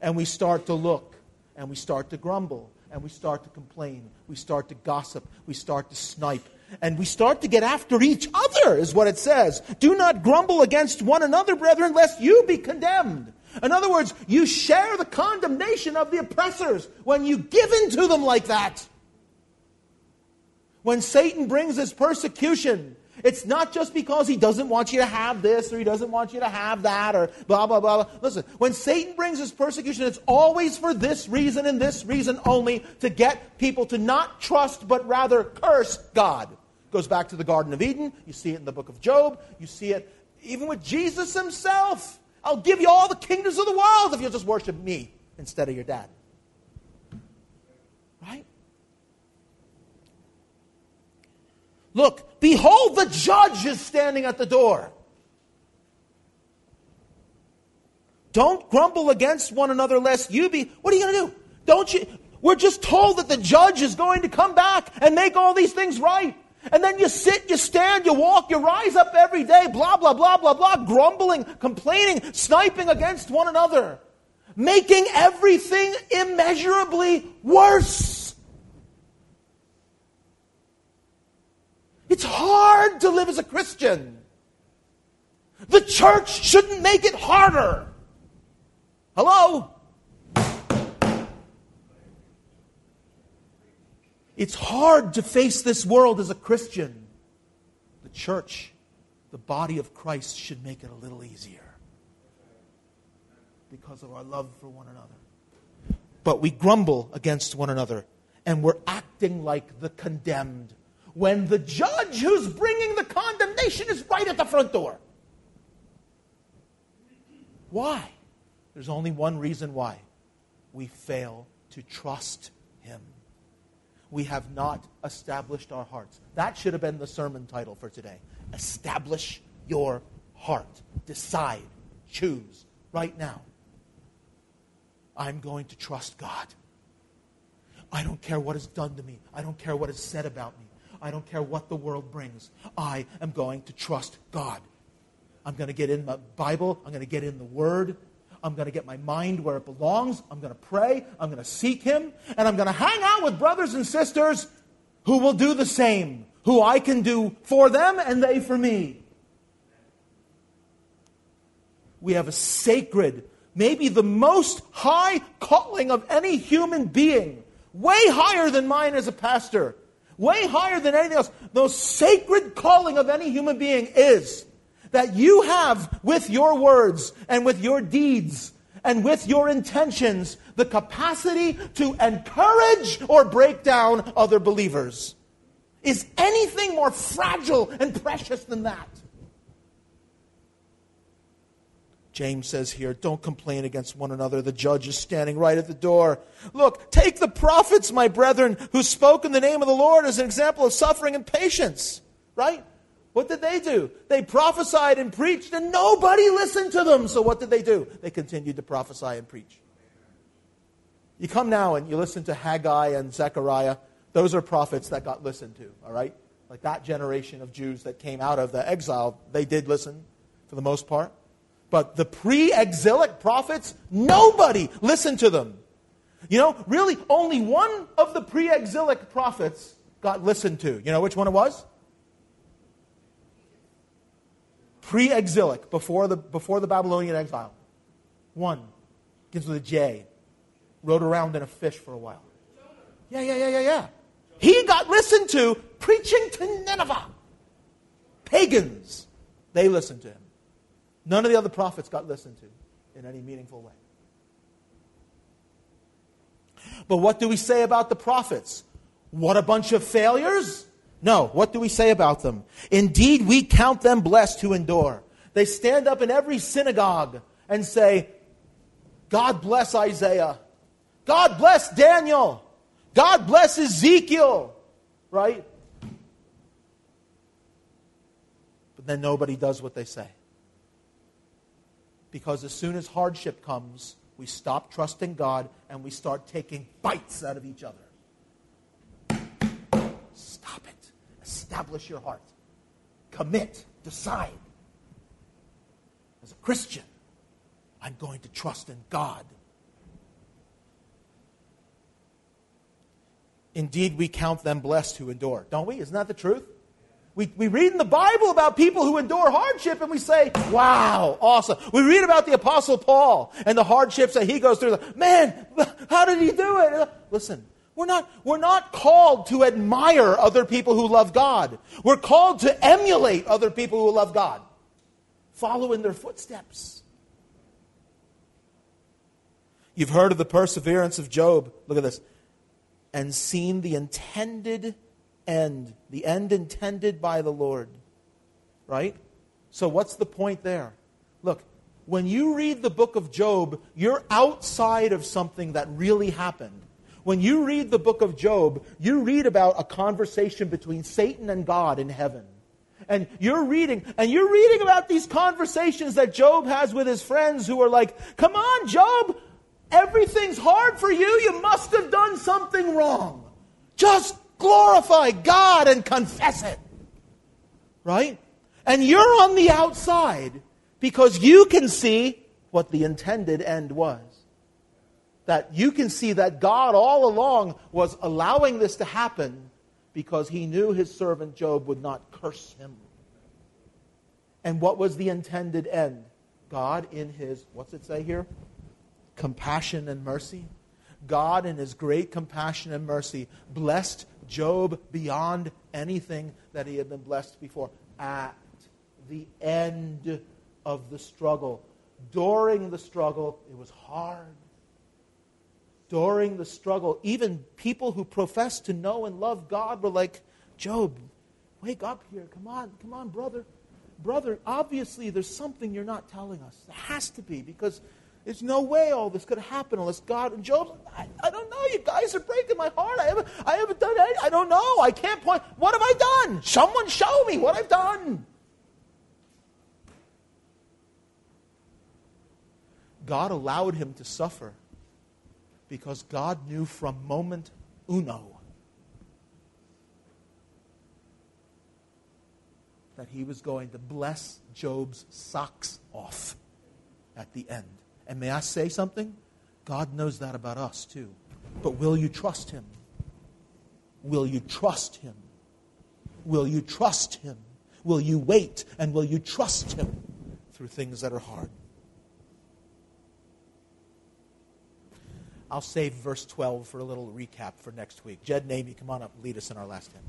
And we start to look and we start to grumble and we start to complain. We start to gossip. We start to snipe. And we start to get after each other, is what it says. Do not grumble against one another, brethren, lest you be condemned. In other words, you share the condemnation of the oppressors when you give in to them like that. When Satan brings his persecution, it's not just because he doesn't want you to have this or he doesn't want you to have that or blah, blah, blah. blah. Listen, when Satan brings his persecution, it's always for this reason and this reason only to get people to not trust but rather curse God. Goes back to the Garden of Eden. You see it in the book of Job. You see it even with Jesus himself. I'll give you all the kingdoms of the world if you'll just worship me instead of your dad. Right? Look, behold, the judge is standing at the door. Don't grumble against one another lest you be. What are you going to do? Don't you? We're just told that the judge is going to come back and make all these things right. And then you sit, you stand, you walk, you rise up every day, blah, blah, blah, blah, blah, grumbling, complaining, sniping against one another, making everything immeasurably worse. It's hard to live as a Christian. The church shouldn't make it harder. Hello? It's hard to face this world as a Christian. The church, the body of Christ, should make it a little easier because of our love for one another. But we grumble against one another and we're acting like the condemned when the judge who's bringing the condemnation is right at the front door. Why? There's only one reason why. We fail to trust Him. We have not established our hearts. That should have been the sermon title for today. Establish your heart. Decide. Choose right now. I'm going to trust God. I don't care what is done to me. I don't care what is said about me. I don't care what the world brings. I am going to trust God. I'm going to get in the Bible. I'm going to get in the Word. I'm going to get my mind where it belongs. I'm going to pray. I'm going to seek Him. And I'm going to hang out with brothers and sisters who will do the same, who I can do for them and they for me. We have a sacred, maybe the most high calling of any human being, way higher than mine as a pastor, way higher than anything else. The most sacred calling of any human being is that you have with your words and with your deeds and with your intentions the capacity to encourage or break down other believers. Is anything more fragile and precious than that? James says here, don't complain against one another. The judge is standing right at the door. Look, take the prophets, my brethren, who spoke in the name of the Lord as an example of suffering and patience. Right? What did they do? They prophesied and preached, and nobody listened to them. So what did they do? They continued to prophesy and preach. You come now and you listen to Haggai and Zechariah. Those are prophets that got listened to, all right? Like that generation of Jews that came out of the exile, they did listen for the most part. But the pre exilic prophets, nobody listened to them. You know, really, only one of the pre exilic prophets got listened to. You know which one it was? pre exilic, before the, before the Babylonian exile. One. Begins with a J. Rode around in a fish for a while. Yeah, yeah, yeah, yeah, yeah. He got listened to preaching to Nineveh. Pagans. They listened to him. None of the other prophets got listened to in any meaningful way. But what do we say about the prophets? What a bunch of failures? No, what do we say about them? Indeed, we count them blessed who endure. They stand up in every synagogue and say, God bless Isaiah. God bless Daniel. God bless Ezekiel. Right? But then nobody does what they say. Because as soon as hardship comes, we stop trusting God and we start taking bites out of each other. Stop it. Establish your heart. Commit, decide. As a Christian, I'm going to trust in God. Indeed, we count them blessed who endure, don't we? Isn't that the truth? We, we read in the Bible about people who endure hardship and we say, wow, awesome. We read about the Apostle Paul and the hardships that he goes through. Man, how did he do it? Listen, we're not, we're not called to admire other people who love God. We're called to emulate other people who love God. Follow in their footsteps. You've heard of the perseverance of Job. Look at this. And seen the intended end, the end intended by the Lord. Right? So, what's the point there? Look, when you read the book of Job, you're outside of something that really happened. When you read the book of Job, you read about a conversation between Satan and God in heaven. And you're reading, and you're reading about these conversations that Job has with his friends who are like, Come on, Job, everything's hard for you. You must have done something wrong. Just glorify God and confess it. Right? And you're on the outside because you can see what the intended end was that you can see that God all along was allowing this to happen because he knew his servant Job would not curse him. And what was the intended end? God, in his, what's it say here? Compassion and mercy. God, in his great compassion and mercy, blessed Job beyond anything that he had been blessed before. At the end of the struggle, during the struggle, it was hard during the struggle, even people who profess to know and love God were like, Job, wake up here. Come on, come on, brother. brother, obviously there's something you're not telling us. There has to be, because there's no way all this could happen unless God and Job. I, I don't know. You guys are breaking my heart. I haven't, I haven't done anything. I don't know. I can't point. What have I done? Someone show me what I've done. God allowed him to suffer because God knew from moment uno that he was going to bless Job's socks off at the end. And may I say something? God knows that about us too. But will you trust him? Will you trust him? Will you trust him? Will you wait and will you trust him through things that are hard? I'll save verse 12 for a little recap for next week. Jed and Amy, come on up, lead us in our last hymn.